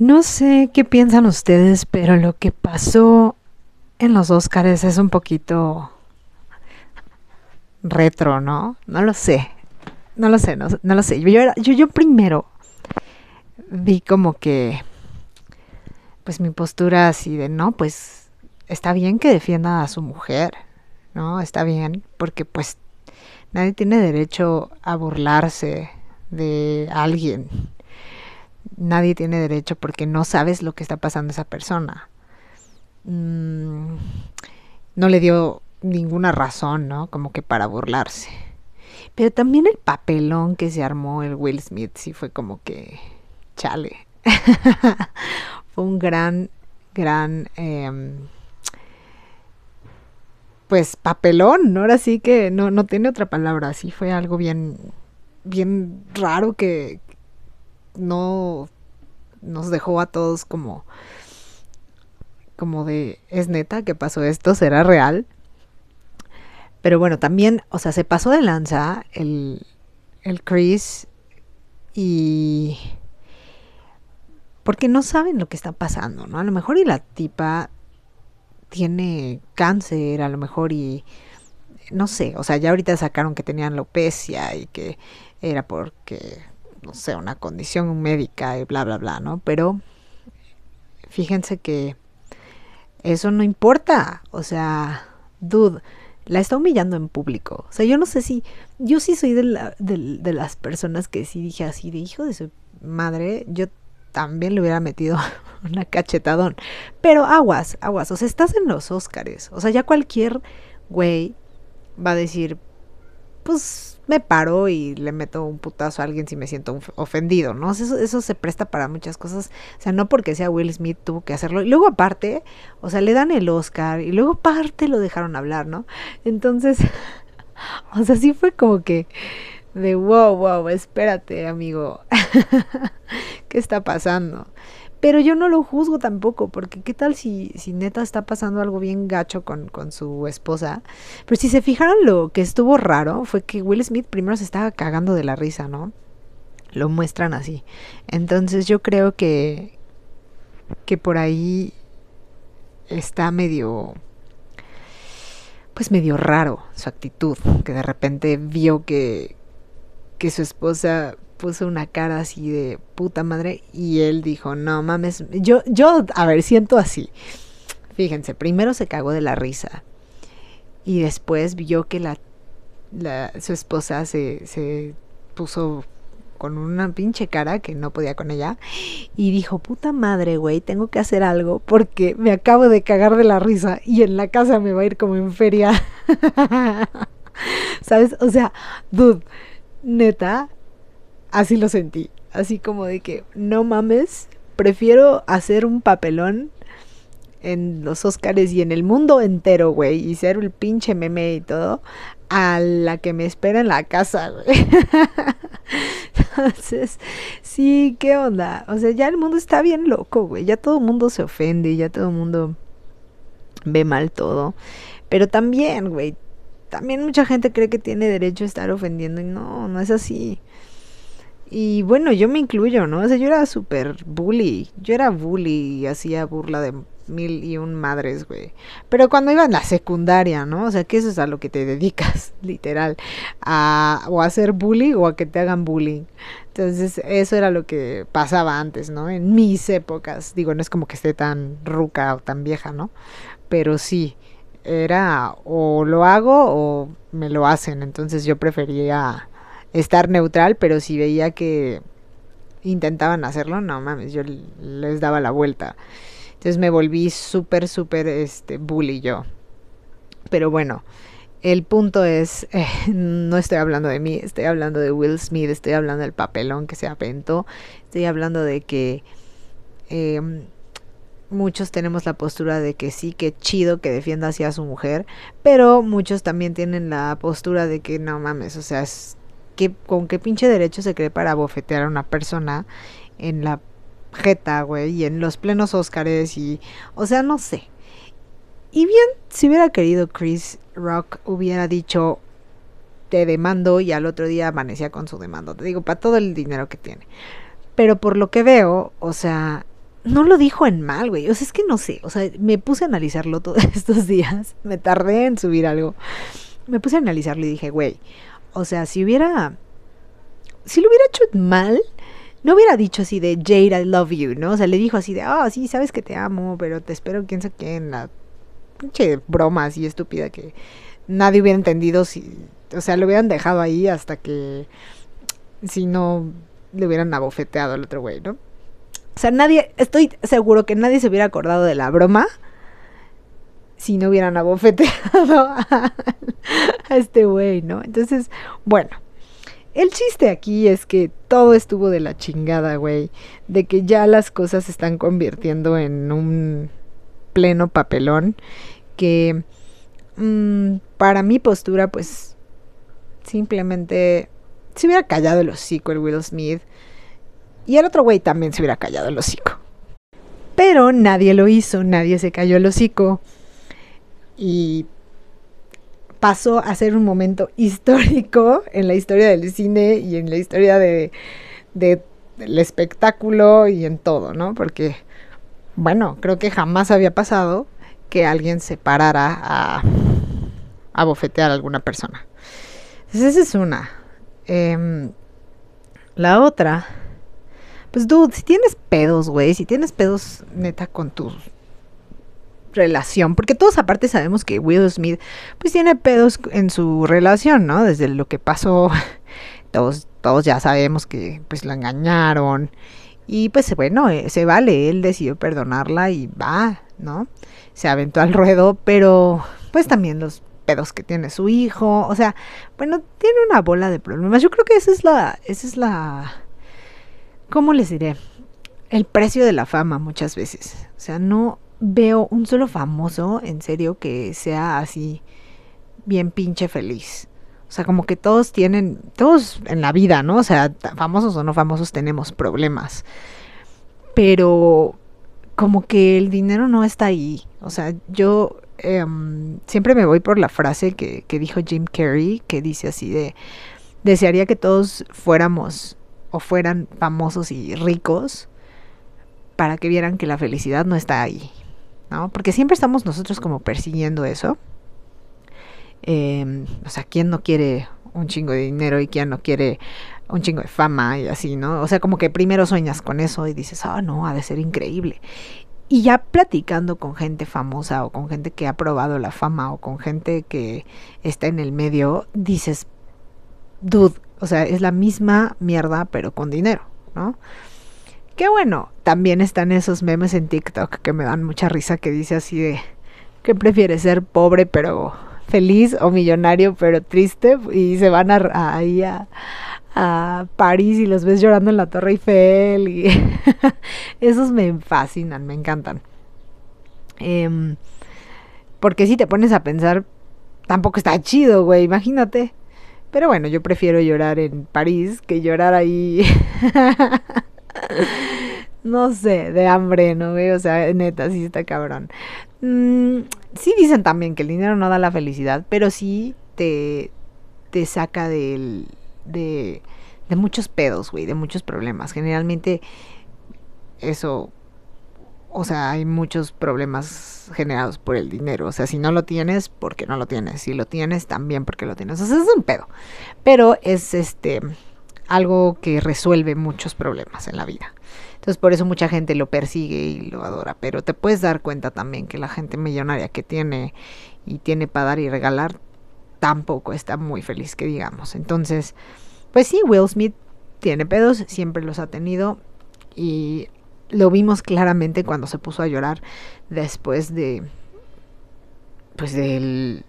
No sé qué piensan ustedes, pero lo que pasó en los Oscars es un poquito retro, ¿no? No lo sé. No lo sé, no, lo sé. Yo, yo, yo primero vi como que, pues mi postura así de, no, pues está bien que defienda a su mujer, ¿no? Está bien, porque pues nadie tiene derecho a burlarse de alguien, nadie tiene derecho porque no sabes lo que está pasando esa persona. Mm, no le dio ninguna razón, ¿no? Como que para burlarse. Pero también el papelón que se armó el Will Smith sí fue como que chale. fue un gran, gran, em, pues papelón, ¿no? Ahora sí que no, no tiene otra palabra, sí fue algo bien, bien raro que, no nos dejó a todos como como de es neta que pasó esto, será real. Pero bueno, también, o sea, se pasó de lanza el, el Chris y porque no saben lo que está pasando, ¿no? A lo mejor y la tipa tiene cáncer, a lo mejor y no sé, o sea, ya ahorita sacaron que tenían alopecia y que era porque no sé, una condición médica y bla, bla, bla, ¿no? Pero fíjense que eso no importa. O sea, dude, la está humillando en público. O sea, yo no sé si, yo sí soy de, la, de, las personas que sí dije así, de hijo de su madre, yo también le hubiera metido una cachetadón. Pero aguas, aguas, o sea, estás en los Óscares. O sea, ya cualquier güey va a decir, pues me paro y le meto un putazo a alguien si me siento ofendido, ¿no? Eso, eso se presta para muchas cosas. O sea, no porque sea Will Smith tuvo que hacerlo. Y luego aparte, o sea, le dan el Oscar y luego aparte lo dejaron hablar, ¿no? Entonces, o sea, sí fue como que de wow, wow, espérate, amigo. ¿Qué está pasando? Pero yo no lo juzgo tampoco, porque qué tal si, si neta está pasando algo bien gacho con, con su esposa. Pero si se fijaron lo que estuvo raro fue que Will Smith primero se estaba cagando de la risa, ¿no? Lo muestran así. Entonces yo creo que, que por ahí está medio pues medio raro su actitud, que de repente vio que, que su esposa puso una cara así de puta madre y él dijo, no mames, yo, yo, a ver, siento así. Fíjense, primero se cagó de la risa y después vio que la, su esposa se, se puso con una pinche cara que no podía con ella y dijo, puta madre, güey, tengo que hacer algo porque me acabo de cagar de la risa y en la casa me va a ir como en feria. ¿Sabes? O sea, dude, neta, así lo sentí. Así como de que, no mames, prefiero hacer un papelón en los Oscars y en el mundo entero, güey, y ser el pinche meme y todo, a la que me espera en la casa, güey. Entonces, sí, ¿qué onda? O sea, ya el mundo está bien loco, güey. Ya todo el mundo se ofende, ya todo el mundo ve mal todo. Pero también, güey, también mucha gente cree que tiene derecho a estar ofendiendo y no, no es así. Y bueno, yo me incluyo, ¿no? O sea, yo era súper bully. Yo era bully y hacía burla de mil y un madres, güey. Pero cuando iba en la secundaria, ¿no? O sea, que eso es a lo que te dedicas, literal. A, o a hacer bully o a que te hagan bullying. Entonces, eso era lo que pasaba antes, ¿no? En mis épocas. Digo, no es como que esté tan ruca o tan vieja, ¿no? Pero sí, era o lo hago o me lo hacen. Entonces yo prefería estar neutral, pero si veía que intentaban hacerlo, no mames, yo les daba la vuelta. Entonces me volví súper, súper este, bully yo. Pero bueno, el punto es, eh, no estoy hablando de mí, estoy hablando de Will Smith, estoy hablando del papelón que se aventó, estoy hablando de que em, muchos tenemos la postura de que sí, que chido que defienda hacia su mujer, pero muchos también tienen la postura de que no mames, o sea, es con qué pinche derecho se cree para bofetear a una persona en la jeta, güey, y en los plenos Óscares y, o sea, no sé. Y bien, si hubiera querido Chris Rock hubiera dicho te demando y al otro día amanecía con su demanda. Te digo, para todo el dinero que tiene. Pero por lo que veo, o sea, no lo dijo en mal, güey. O sea, es que no sé. O sea, me puse a analizarlo todos estos días. Me tardé en subir algo. Me puse a analizarlo y dije, güey. O sea, si hubiera. Si lo hubiera hecho mal, no hubiera dicho así de Jade, I love you, ¿no? O sea, le dijo así de, oh, sí, sabes que te amo, pero te espero, quién sabe qué, en la pinche broma así estúpida que nadie hubiera entendido si. O sea, lo hubieran dejado ahí hasta que. Si no le hubieran abofeteado al otro güey, ¿no? O sea, nadie, estoy seguro que nadie se hubiera acordado de la broma si no hubieran abofeteado a, este güey, ¿no? Entonces, bueno, el chiste aquí es que todo estuvo de la chingada, güey, de que ya las cosas se están convirtiendo en un pleno papelón que mmm, para mi postura, pues simplemente se hubiera callado el hocico el Will Smith y el otro güey también se hubiera callado el hocico. Pero nadie lo hizo, nadie se cayó el hocico. Y pasó a ser un momento histórico en la historia del cine y en la historia de, del espectáculo y en todo, ¿no? Porque, bueno, creo que jamás había pasado que alguien se parara a, a bofetear a alguna persona. Entonces esa es una. Em, la otra pues, dude, si tienes pedos, güey, si tienes pedos neta con tu relación, porque todos aparte sabemos que Will Smith, pues tiene pedos en su relación, ¿no? Desde lo que pasó, todos, todos ya sabemos que pues la engañaron. Y pues bueno, eh, se vale, él decidió perdonarla y va, ¿no? Se aventó al ruedo, pero pues también los pedos que tiene su hijo, o sea, bueno, tiene una bola de problemas. Yo creo que esa es la, esa es la ¿cómo les diré? El precio de la fama muchas veces. O sea, no veo un solo famoso, en serio, que sea así bien pinche feliz. O sea, como que todos tienen, todos en la vida, ¿no? O sea, famosos o no famosos tenemos problemas. Pero como que el dinero no está ahí. O sea, yo em, siempre me voy por la frase que, que dijo Jim Carrey, que dice así de, desearía que todos fuéramos o fueran famosos y ricos para que vieran que la felicidad no está ahí, ¿no? Porque siempre estamos nosotros como persiguiendo eso. Em, o sea, ¿quién no quiere un chingo de dinero y quién no quiere un chingo de fama y así, ¿no? O sea, como que primero sueñas con eso y dices, ah, no, ha de ser increíble. Y ya platicando con gente famosa o con gente que ha probado la fama o con gente que está en el medio, dices, dude, o sea, es la misma mierda, pero con dinero, ¿no? Qué bueno, también están esos memes en TikTok que me dan mucha risa que dice así de, ¿qué prefieres ser pobre pero feliz o millonario pero triste? Y se van a, ahí a, a París y los ves llorando en la Torre Eiffel y esos me fascinan, me encantan. Em, porque si te pones a pensar, tampoco está chido, güey, imagínate. Pero bueno, yo prefiero llorar en París que llorar ahí. no sé, de hambre, ¿no? O sea, neta, sí está cabrón. Mm, sí dicen también que el dinero no da la felicidad, pero sí te, te saca del, de, de muchos pedos, güey, de muchos problemas. Generalmente eso o sea, hay muchos problemas generados por el dinero. O sea, si no lo tienes, porque no lo tienes. Si lo tienes, también porque lo tienes. O sea, es un pedo. Pero es este algo que resuelve muchos problemas en la vida. Entonces, por eso mucha gente lo persigue y lo adora. Pero te puedes dar cuenta también que la gente millonaria que tiene y tiene para dar y regalar, tampoco está muy feliz, que digamos. Entonces, pues sí, Will Smith tiene pedos, siempre los ha tenido. Y lo vimos claramente cuando se puso a llorar después de pues del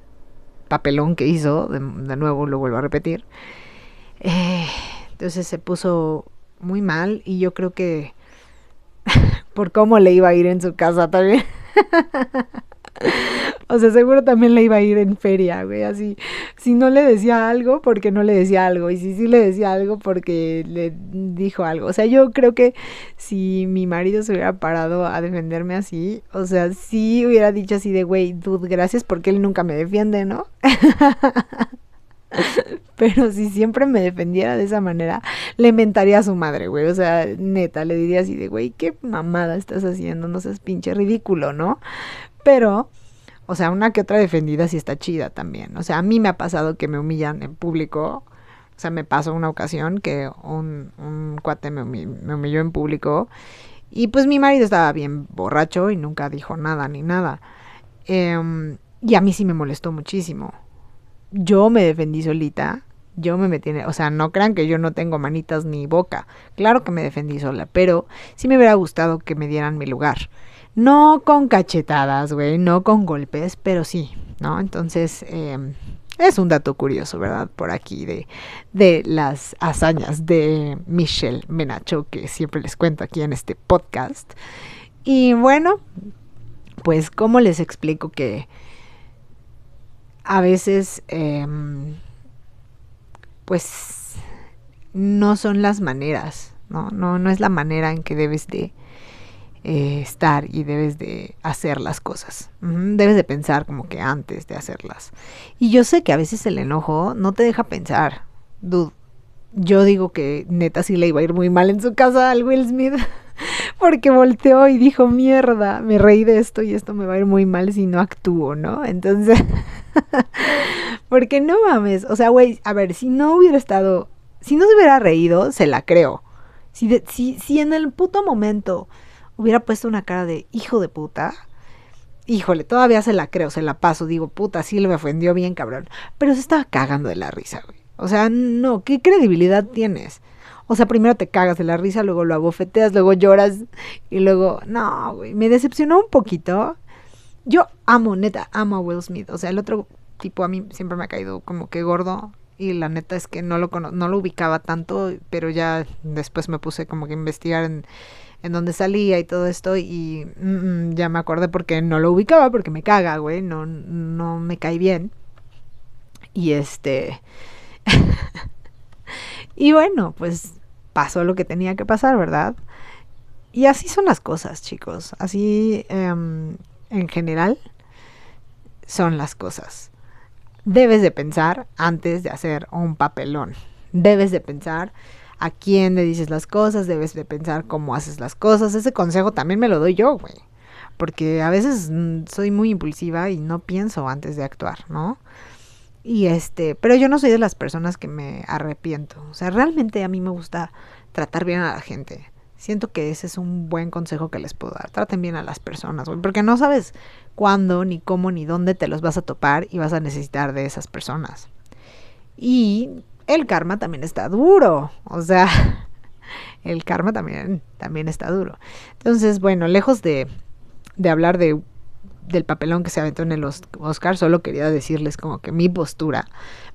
papelón que hizo de, nuevo lo vuelvo a repetir eh, entonces se puso muy mal y yo creo que por cómo le iba a ir en su casa también o sea, seguro también le iba a ir en feria, güey, así. Si no le decía algo, porque no le decía algo. Y si sí le decía algo, porque le dijo algo. O sea, yo creo que si mi marido se hubiera parado a defenderme así, o sea, sí hubiera dicho así de, güey, dude, gracias porque él nunca me defiende, ¿no? Pero si siempre me defendiera de esa manera, le mentaría a su madre, güey. O sea, neta, le diría así de, güey, qué mamada estás haciendo, no seas pinche ridículo, ¿no? Pero, o sea, una que otra defendida sí está chida también. O sea, a mí me ha pasado que me humillan en público. O sea, me pasó una ocasión que un, un cuate me, humilló en público. Y pues mi marido estaba bien borracho y nunca dijo nada ni nada. Eh, y a mí sí me molestó muchísimo. Yo me defendí solita. Yo me metí. O sea, no crean que yo no tengo manitas ni boca. Claro que me defendí sola, pero sí me hubiera gustado que me dieran mi lugar. No con cachetadas, güey, no con golpes, pero sí, ¿no? Entonces, eh, es un dato curioso, ¿verdad? Por aquí de, de las hazañas de Michelle Menacho, que siempre les cuento aquí en este podcast. Y bueno, pues, ¿cómo les explico que a veces, eh, pues, no son las maneras, ¿no? ¿no? No es la manera en que debes de eh, estar y debes de hacer las cosas. Debes de pensar como que antes de hacerlas. Y yo sé que a veces el enojo no te deja pensar. Dude, yo digo que neta sí le iba a ir muy mal en su casa al Will Smith. Porque volteó y dijo, mierda, me reí de esto y esto me va a ir muy mal si no actúo, ¿no? Entonces, porque no mames, o sea, güey, a ver, si no hubiera estado, si no se hubiera reído, se la creo. Si, si, si en el puto momento hubiera puesto una cara de hijo de puta, híjole, todavía se la creo, se la paso, digo, puta, sí me ofendió bien, cabrón. Pero se estaba cagando de la risa, güey. O sea, no, ¿qué credibilidad tienes? O sea, primero te cagas de la risa, luego lo abofeteas, luego lloras y luego, no, güey, me decepcionó un poquito. Yo amo, neta, amo a Will Smith. O sea, el otro tipo a mí siempre me ha caído como que gordo y la neta es que no lo, no lo ubicaba tanto, pero ya después me puse como que a investigar en, en dónde salía y todo esto y mm, ya me acordé porque no lo ubicaba porque me caga, güey, no, no me cae bien. Y este... y bueno, pues pasó lo que tenía que pasar, ¿verdad? Y así son las cosas, chicos. Así, um, en general, son las cosas. Debes de pensar antes de hacer un papelón. Debes de pensar a quién le dices las cosas, debes de pensar cómo haces las cosas. Ese consejo también me lo doy yo, güey. Porque a veces mm, soy muy impulsiva y no pienso antes de actuar, ¿no? Y este, pero yo no soy de las personas que me arrepiento. O sea, realmente a mí me gusta tratar bien a la gente. Siento que ese es un buen consejo que les puedo dar. Traten bien a las personas, porque no sabes cuándo, ni cómo, ni dónde te los vas a topar y vas a necesitar de esas personas. Y el karma también está duro. O sea, el karma también, también está duro. Entonces, bueno, lejos de, de hablar de del papelón que se aventó en el Oscar, solo quería decirles como que mi postura,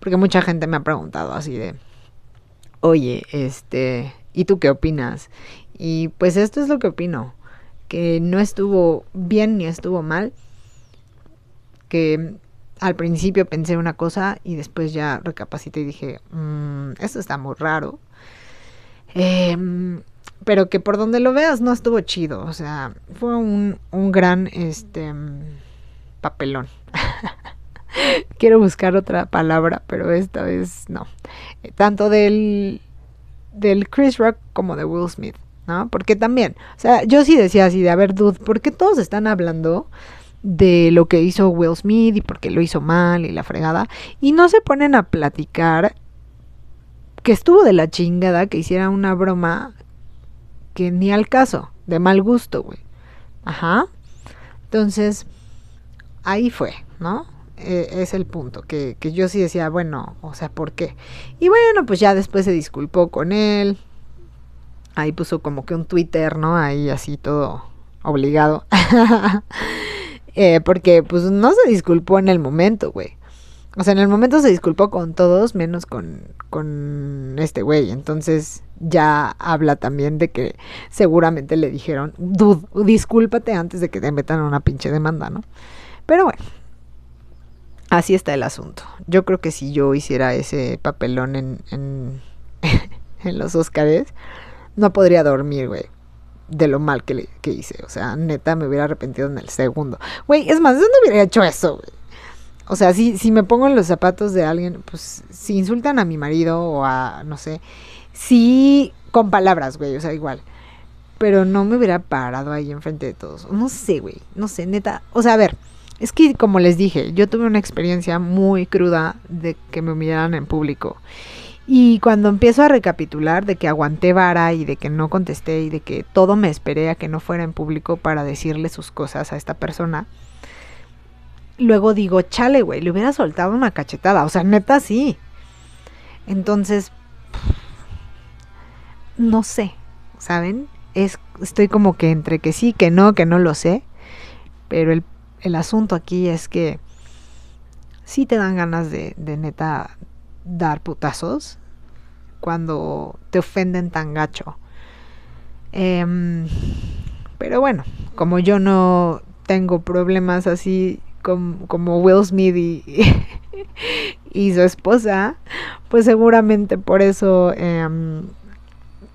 porque mucha gente me ha preguntado así de, oye, este, ¿y tú qué opinas? Y pues esto es lo que opino, que no estuvo bien ni estuvo mal, que al principio pensé una cosa y después ya recapacité y dije, mmm, esto está muy raro. Eh, pero que por donde lo veas no estuvo chido, o sea, fue un, un gran este papelón. Quiero buscar otra palabra, pero esta vez no. Tanto del del Chris Rock como de Will Smith, ¿no? Porque también, o sea, yo sí decía así de, a ver, dude, ¿por qué todos están hablando de lo que hizo Will Smith y por qué lo hizo mal y la fregada? Y no se ponen a platicar que estuvo de la chingada que hiciera una broma que ni al caso, de mal gusto, güey. Ajá. Entonces, ahí fue, ¿no? Eh, es el punto, que, que, yo sí decía, bueno, o sea, ¿por qué? Y bueno, pues ya después se disculpó con él. Ahí puso como que un Twitter, ¿no? Ahí así todo obligado. eh, porque pues no se disculpó en el momento, güey. O sea, en el momento se disculpó con todos, menos con, con este güey. Entonces ya habla también de que seguramente le dijeron, dude, discúlpate antes de que te metan una pinche demanda, ¿no? Pero bueno, así está el asunto. Yo creo que si yo hiciera ese papelón en, en, los Óscares, no podría dormir, güey. De lo mal que, le, que hice. O sea, neta, me hubiera arrepentido en el segundo. Güey, es más, ¿dónde hubiera hecho eso, güey? O sea, si, si me pongo en los zapatos de alguien, pues si insultan a mi marido o a, no sé, sí con palabras, güey, o sea, igual. Pero no me hubiera parado ahí enfrente de todos. No sé, güey, no sé, neta. O sea, a ver, es que como les dije, yo tuve una experiencia muy cruda de que me humillaran en público. Y cuando empiezo a recapitular de que aguanté vara y de que no contesté y de que todo me esperé a que no fuera en público para decirle sus cosas a esta persona, luego digo, chale, güey, le hubiera soltado una cachetada. O sea, neta sí. Entonces, no sé, ¿saben? Es, estoy como que entre que sí, que no, que no lo sé. Pero el, el asunto aquí es que sí te dan ganas de, de neta dar putazos cuando te ofenden tan gacho. Em, pero bueno, como yo no tengo problemas así como, como Will Smith y, y, su esposa, pues seguramente por eso, em,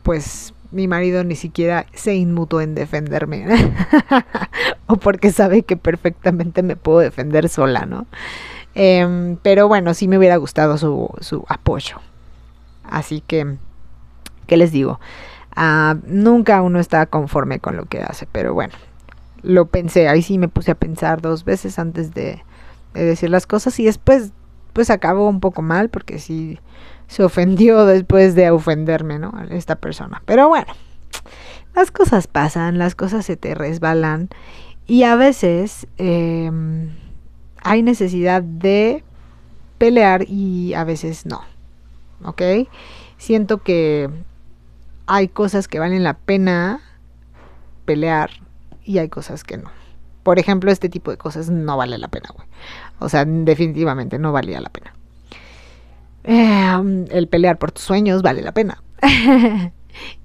pues mi marido ni siquiera se inmutó en defenderme. o porque sabe que perfectamente me puedo defender sola, ¿no? Em, pero bueno, sí me hubiera gustado su, su apoyo. Así que, ¿qué les digo? Ah, nunca uno está conforme con lo que hace, pero bueno, lo pensé, ahí sí me puse a pensar dos veces antes de, de decir las cosas y después pues acabó un poco mal porque sí se ofendió después de ofenderme, ¿no? A esta persona. Pero bueno, las cosas pasan, las cosas se te resbalan y a veces eh, hay necesidad de pelear y a veces no. ¿Ok? Siento que hay cosas que valen la pena pelear y hay cosas que no. Por ejemplo, este tipo de cosas no vale la pena, güey. O sea, definitivamente no valía la pena. Em, el pelear por tus sueños vale la pena.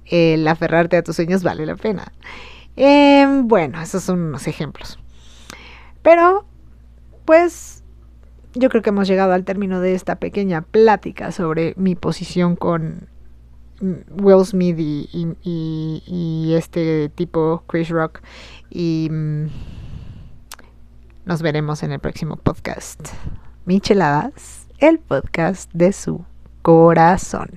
el aferrarte a tus sueños vale la pena. Em, bueno, esos son unos ejemplos. Pero pues yo creo que hemos llegado al término de esta pequeña plática sobre mi posición con Will Smith y, este tipo Chris Rock. Y mm, nos veremos en el próximo podcast. Micheladas, el podcast de su corazón.